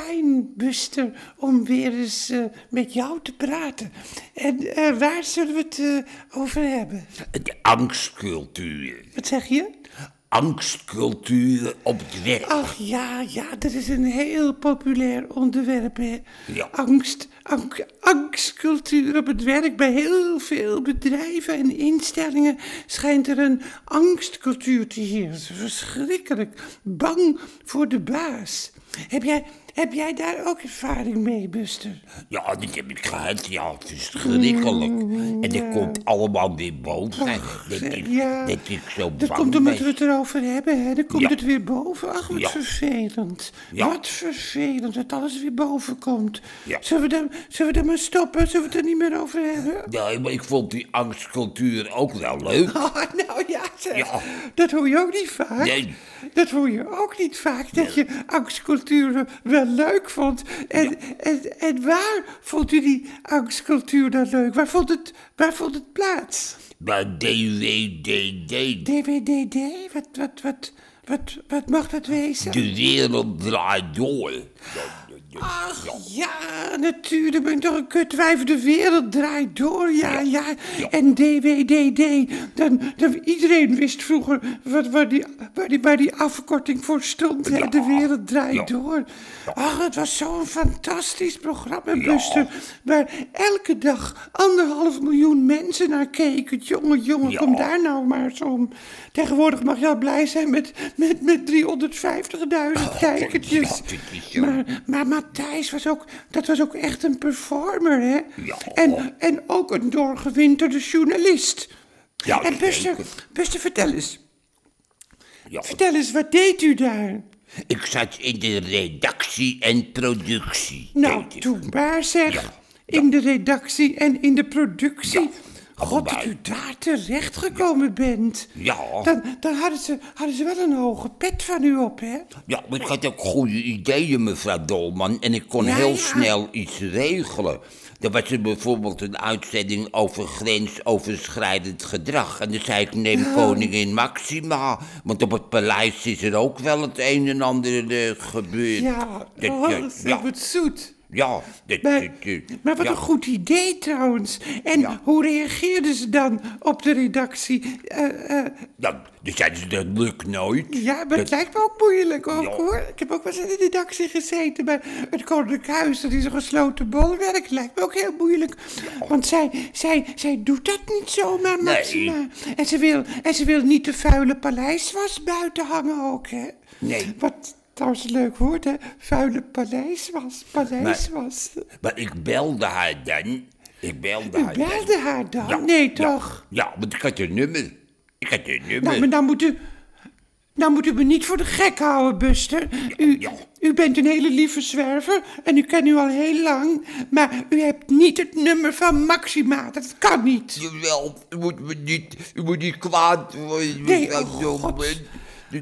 fijn, Buster, om weer eens eh, met jou te praten. En eh, waar zullen we het eh, over hebben? De angstcultuur. Wat zeg je? Angstcultuur op het werk. Ach ja, ja, dat is een heel populair onderwerp, hè? Ja. Angst, ang- angstcultuur op het werk. Bij heel veel bedrijven en instellingen schijnt er een angstcultuur te heersen. Verschrikkelijk. Bang voor de baas. Heb jij, heb jij daar ook ervaring mee, Buster? Ja, dat heb ik gehad. Ja, verschrikkelijk. En dat komt allemaal weer boven. Dat ik, ja. dat ik zo Dat bang komt omdat we het erover hebben, hè? Dan komt Ja. het weer boven. Ach, wat vervelend. Ja. Wat vervelend dat alles weer boven komt. Ja. Zullen, we dan, zullen we dan maar stoppen? Zullen we het er niet meer over hebben? Nee, maar ik vond die angstcultuur ook wel leuk. Oh, nou ja, zeg. Ja. Dat hoor je ook niet vaak. Nee. Dat hoor je ook niet vaak, dat je angstcultuur wel leuk vond. En, en, en waar vond u die angstcultuur dan leuk? Waar vond het, waar vond het plaats? Maar DWDD, DWDD? Wat, wat, wat, wat, wat mag dat wezen? de wereld draait door. Ach ja, natuurlijk ben ik toch een kutwijf. De wereld draait door, ja, ja. Ja. En DWDD, dan, dan, iedereen wist vroeger wat, waar, die, waar, die, waar die afkorting voor stond. hè. Ja. De wereld draait Ja. door. Ach, het was zo'n fantastisch programma, Ja. Buster. Waar elke dag anderhalf miljoen mensen naar keken. Jongen, jongen, Ja. kom daar nou maar zo om. Tegenwoordig mag je al blij zijn met, met, met 350.000 kijkertjes. ja, zo. Maar, maar Matthijs was ook, dat was ook echt een performer, hè? Ja. En, en ook een doorgewinterde journalist. Ja, en Buster. Buster, vertel eens. Ja. Vertel eens, wat deed u daar? Ik zat in de redactie en productie. Nou, doe maar zeg. Ja. In de redactie en in de productie. God, dat u daar terecht gekomen bent. Ja. Dan, dan hadden, ze, hadden ze wel een hoge pet van u op, hè? Ja, maar ik had ook goede ideeën, mevrouw Dolman. En ik kon Ja, heel ja. snel iets regelen. Er was er bijvoorbeeld een uitzending over grensoverschrijdend gedrag. En dan zei ik, neem koningin Maxima. Want op het paleis is er ook wel het een en ander eh, gebeurd. Ja, Dat- oh, dat is wat zoet. Ja, dat, Maar, dat, maar wat ja. een goed idee trouwens. En Ja. hoe reageerden ze dan op de redactie? Nou, dan zeiden ze, dat lukt nooit. ja, maar het Dat- lijkt me ook moeilijk ook, Ja. hoor. Ik heb ook wel eens in de redactie gezeten bij het Koninklijk Huis. Dat is een gesloten bolwerk. Lijkt me ook heel moeilijk. Want zij, zij, zij doet dat niet zomaar, Nee. Maxima. En, ze wil, en ze wil niet de vuile paleiswas buiten hangen ook, hè? Nee. Wat trouwens een leuk woord, hè? Vuile paleiswas. Paleiswas. Maar ik belde haar dan. Ik belde U haar dan. belde haar dan? Ja, nee, toch? Ja, want ik had een nummer. Ik had een nummer. Nou, maar dan moet u... Dan moet u me niet voor de gek houden, Buster. U, ja. u bent een hele lieve zwerver en u ken u al heel lang. Maar u hebt niet het nummer van Maxima. Dat kan niet. Jawel, u moet me niet, u moet niet kwaad worden. Nee, oh god.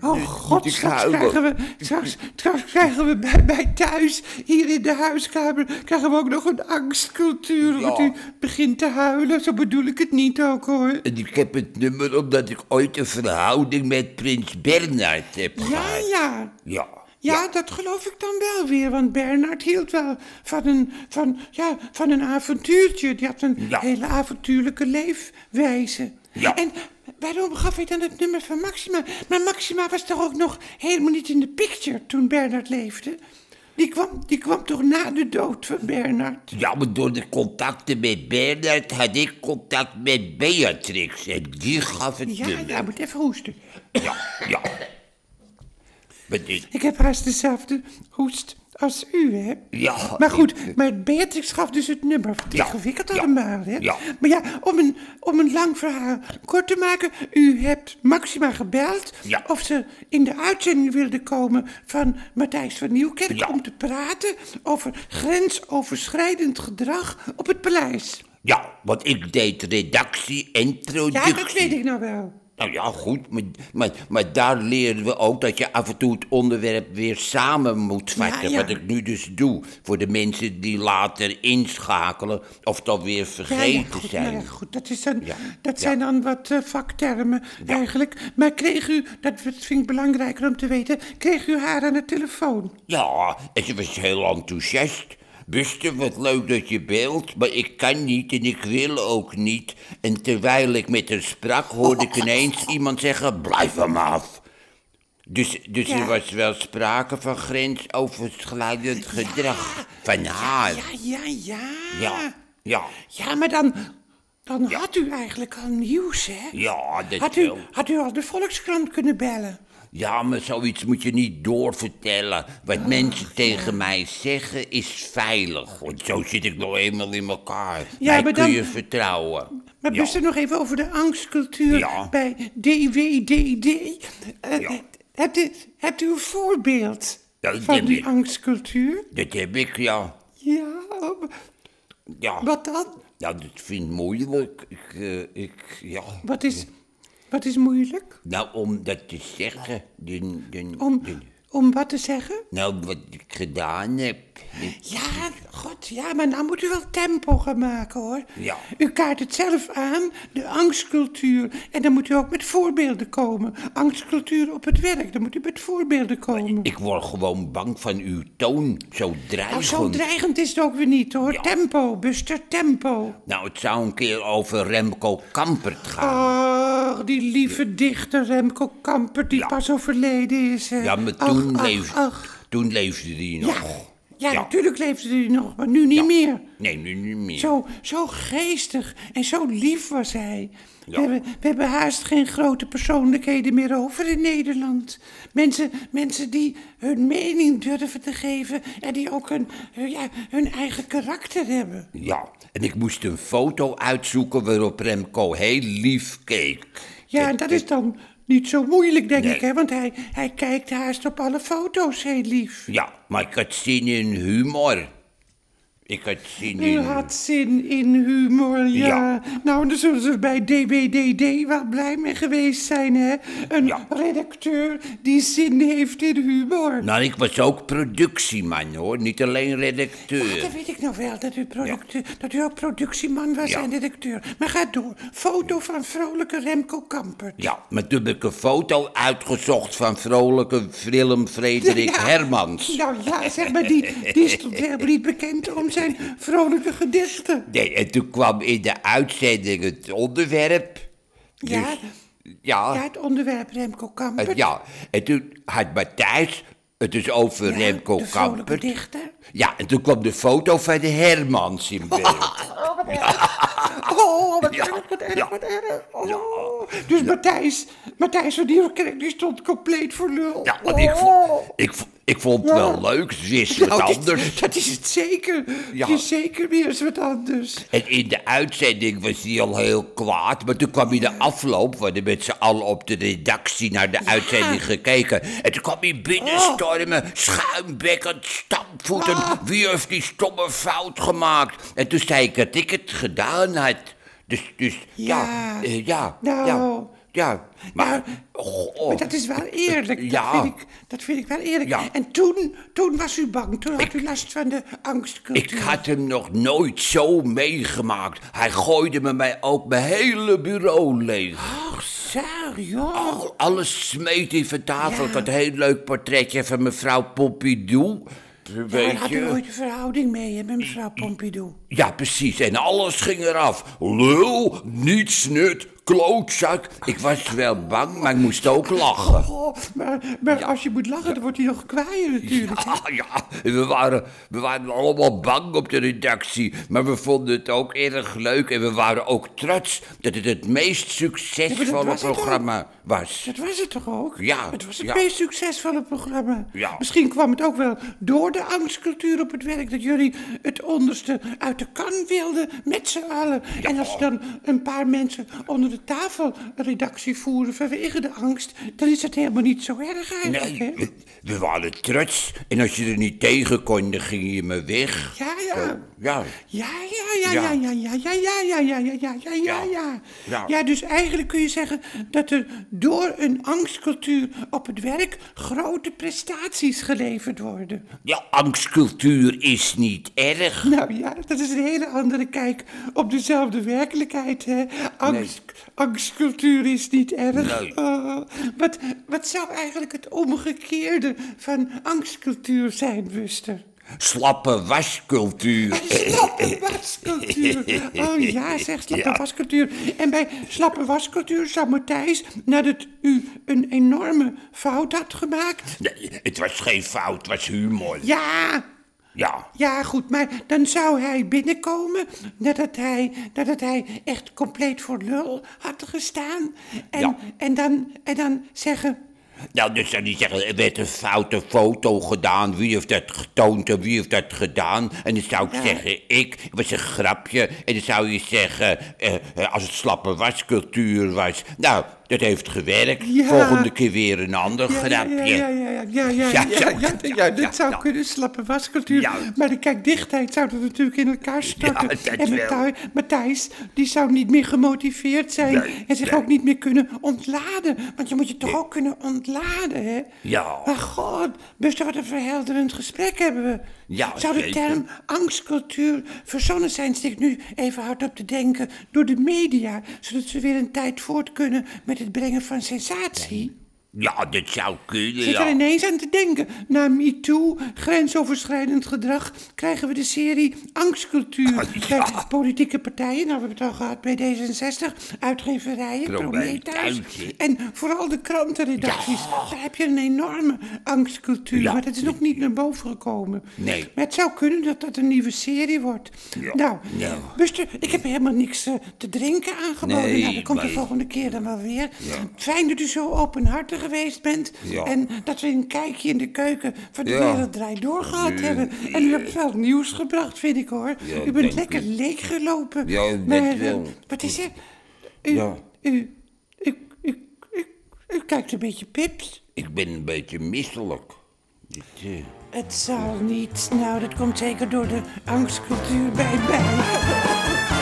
Oh god, straks krijgen we, straks, straks krijgen we bij, thuis, hier in de huiskamer, krijgen we ook nog een angstcultuur. Want Ja. u begint te huilen, zo bedoel ik het niet ook hoor. En ik heb het nummer omdat ik ooit een verhouding met prins Bernhard heb Ja, gehad. ja. Ja. Ja, dat geloof ik dan wel weer, want Bernard hield wel van een, van, ja, van een avontuurtje. Die had een Ja. hele avontuurlijke leefwijze. Ja. En waarom gaf hij dan het nummer van Maxima? Maar Maxima was toch ook nog helemaal niet in de picture toen Bernard leefde? Die kwam, die kwam toch na de dood van Bernard? Ja, maar door de contacten met Bernhard had ik contact met Beatrix. En die gaf het Ja, nummer. ja, moet even hoesten. ja, ja. Ik heb haast dezelfde hoest als u, hè? Ja, Maar goed, ik- maar Beatrix gaf dus het nummer. Wat Ja, ingewikkeld allemaal, hè? ja. Maar ja, om een, om een lang verhaal kort te maken. U hebt Maxima gebeld Ja. of ze in de uitzending wilde komen van Matthijs van Nieuwkerk... Ja. om te praten over grensoverschrijdend gedrag op het paleis. ja, want ik deed redactie en Ja, dat weet ik nou wel. Nou ja, goed, maar, maar, maar daar leren we ook dat je af en toe het onderwerp weer samen moet vatten. ja. Wat ik nu dus doe, voor de mensen die later inschakelen of dat weer vergeten ja, goed, zijn. nou ja, goed. Dat, is dan, dat zijn dan wat eh, vaktermen eigenlijk. Maar kreeg u, dat vind ik belangrijker om te weten, kreeg u haar aan de telefoon? Ja, en ze was heel enthousiast. Buster, wat leuk dat je belt, maar ik kan niet en ik wil ook niet. En terwijl ik met haar sprak, hoorde ik ineens iemand zeggen, blijf hem af. Dus, dus Ja. er was wel sprake van grensoverschrijdend gedrag van haar. Ja, ja, ja. Ja, ja, Ja, maar dan, dan had u eigenlijk al nieuws, hè? ja, dat Had u, wel. had u al de Volkskrant kunnen bellen? Ja, maar zoiets moet je niet doorvertellen. Wat mensen tegen mij zeggen is veilig. Want zo zit ik nou eenmaal in elkaar. Ja, mij maar kun dan- je vertrouwen. Maar Ja. best nog even over de angstcultuur Ja. bij DWDD. Eh, Ja. hebt, u, hebt u een voorbeeld Ja, dat van die ik. angstcultuur? Dat heb ik, ja. Ja, Ja, wat dan? ja dat vind ik moeilijk. Ik, eh, ik, ja. Wat is, wat is moeilijk? Nou, om dat te zeggen. De, Om, de- om wat te zeggen? nou, wat ik gedaan heb. Ik- Ja, god, ja, maar nou moet u wel tempo gaan maken, hoor. Ja. U kaart het zelf aan, de angstcultuur. En dan moet u ook met voorbeelden komen. Angstcultuur op het werk, dan moet u met voorbeelden komen. Ik word gewoon bang van uw toon. Zo dreigend. Nou, zo dreigend is het ook weer niet, hoor. Ja. Tempo, Buster, tempo. Nou, het zou een keer over Remco Kampert gaan. Ach, die lieve dichter Remco Kampert die Ja. pas overleden is. hè. ja, maar Ach, toen, ach, leefde, ach. toen leefde die nog. Ja, ja, Ja. natuurlijk leefde hij nog, maar nu niet Ja. meer. Nee, nu niet meer. Zo, zo geestig en zo lief was hij. We, hebben, we hebben haast geen grote persoonlijkheden meer over in Nederland. Mensen, mensen die hun mening durven te geven en die ook hun, hun- ja, hun eigen karakter hebben. Ja, en ik moest een foto uitzoeken waarop Remco heel lief keek. Ja, en dat is dan niet zo moeilijk, denk Nee. ik, hè? Want hij, hij kijkt haast op alle foto's heel lief. Ja, maar ik had zin in humor. Ik had zin U in... had zin in humor, ja. Ja. Nou, dan zullen ze bij DWDD wel blij mee geweest zijn, hè? Een Ja. redacteur die zin heeft in humor. Nou, ik was ook productieman, hoor. Niet alleen redacteur. Dat weet ik nog wel, dat u, producteur, dat u ook productieman was Ja. en redacteur. Maar ga door. Foto van vrolijke Remco Kampert. Ja, maar toen heb ik een foto uitgezocht van vrolijke Willem Frederik Ja. Hermans. Nou ja, zeg maar, die, die stond helemaal niet bekend om zijn vrolijke gedichten. Nee, en toen kwam in de uitzending het onderwerp. Ja, Dus, ja, ja, het onderwerp Remco Kampert. en, ja, en toen had Matthijs het dus over Ja, Remco de vrolijke Kampert. dichter. Ja, en toen kwam de foto van de Hermans in beeld. Oh, wat Ja, erg, wat erg, ja. wat erg. Oh. Dus Matthijs, Matthijs van Nieuwkerk, die stond compleet voor lul. Ja, want ik, vond, ik, vo- ik vond het wel leuk, het is wat Nou, dat- anders. Dat is het zeker. Ja. Het is zeker weer eens wat anders. En in de uitzending was hij al heel kwaad. Maar toen kwam hij de afloop, we hadden met z'n allen op de redactie naar de uitzending gekeken. En toen kwam hij binnenstormen, schuimbekkend, stampvoetend. Wie heeft die stomme fout gemaakt? En toen zei ik dat ik het gedaan had. Dus, dus ja, Ja. eh, ja, Nou. ja, ja. Maar, Nou, oh, Maar dat is wel eerlijk. Ja. Dat, vind ik, dat vind ik wel eerlijk. Ja. En toen, toen was u bang. Toen had u last van de angstcultuur. Ik had hem nog nooit zo meegemaakt. Hij gooide me mij ook mijn hele bureau leeg. Ach. Al- alles smeet hij van tafel. Ik had een heel leuk portretje van mevrouw Pompidou. Daar Weet had u ooit een verhouding mee, hè, met mevrouw Pompidou. Ja, precies. En alles ging eraf. Lul, niets nut, klootzak. Ik was wel bang, maar ik moest ook lachen. Oh, maar maar als je moet lachen, dan wordt hij nog kwaaier natuurlijk. Ah, ja, we waren, we waren allemaal bang op de redactie. Maar we vonden het ook erg leuk. En we waren ook trots dat het het meest succesvolle programma was. Dat was het toch ook? Ja, Het was het ja. meest succesvolle programma. Ja. Misschien kwam het ook wel door de angstcultuur op het werk... dat jullie het onderste uit de kan wilden met z'n allen. En als dan een paar mensen onder de tafel een redactie voeren... vanwege de angst, dan is dat helemaal niet zo erg eigenlijk. Nee, we, we waren trots. En als je er niet tegen kon, dan ging je me weg. Ja, ja. Ja. Ja, ja, ja, ja, ja, ja, ja, ja, ja, ja, ja, ja, ja, ja, ja. Ja. Ja, dus eigenlijk kun je zeggen dat er door een angstcultuur op het werk grote prestaties geleverd worden. Ja, angstcultuur is niet erg. Nou ja, dat is een hele andere kijk op dezelfde werkelijkheid, hè. Angst, Angstcultuur is niet erg. Nee. Oh, wat, wat zou eigenlijk het omgekeerde van angstcultuur zijn, Buster? Slappe wascultuur. Slappe wascultuur. Oh ja, zeg slappe Ja. wascultuur. En bij slappe wascultuur zou Matthijs, nadat u een enorme fout had gemaakt... Nee, het was geen fout, het was humor. Ja, Ja. ja goed, maar dan zou hij binnenkomen nadat hij, nadat hij echt compleet voor lul had gestaan. En, Ja. en, dan, en dan zeggen... Nou, dan zou hij zeggen, er werd een foute foto gedaan. Wie heeft dat getoond en wie heeft dat gedaan? En dan zou ik Ja. zeggen, ik. Het was een grapje. En dan zou je zeggen, eh, eh, als het slappe wascultuur was. Nou, dat heeft gewerkt. Ja. Volgende keer weer een ander Ja, grapje. Ja, ja, ja, ja, ja, ja, Ja, ja, dat zou kunnen, slappe wascultuur. Maar de kijkdichtheid zou dat natuurlijk in elkaar storten. En Matthijs, die zou niet meer gemotiveerd zijn Nee, en zich nee. ook niet meer kunnen ontladen. Want je moet je toch ook kunnen ontladen, hè? Ja. Maar god, best wat een verhelderend gesprek hebben we. Ja, zou de term angstcultuur verzonnen zijn, zit ik nu even hardop te denken, door de media, zodat ze weer een tijd voort kunnen met het brengen van sensatie? Ja, dat zou kunnen, zit er ja. ineens aan te denken. Na MeToo, grensoverschrijdend gedrag, krijgen we de serie Angstcultuur. Ah, ja. Bij politieke partijen, nou we hebben het al gehad bij D66, uitgeverijen, Prometheus. En vooral de krantenredacties. Daar heb je een enorme angstcultuur. Ja. Maar dat is nog niet naar boven gekomen. Nee. Maar het zou kunnen dat dat een nieuwe serie wordt. Nou. Buster, ik heb helemaal niks eh, te drinken aangeboden. Nee, nou, dat komt de volgende keer dan wel weer. Fijn dat u zo openhartig geweest bent. Ja. En dat we een kijkje in de keuken van de Ja. wereld draait door gehad hebben. En u hebt wel nieuws gebracht, vind ik hoor. Ja, u bent lekker u. leeggelopen. Ja, maar, eh, wel. wat is er? U, Ja. u, u, u, kijkt een beetje pips. Ik ben een beetje misselijk. Dit, eh, Het zal niet. Nou, dat komt zeker door de angstcultuur bij mij.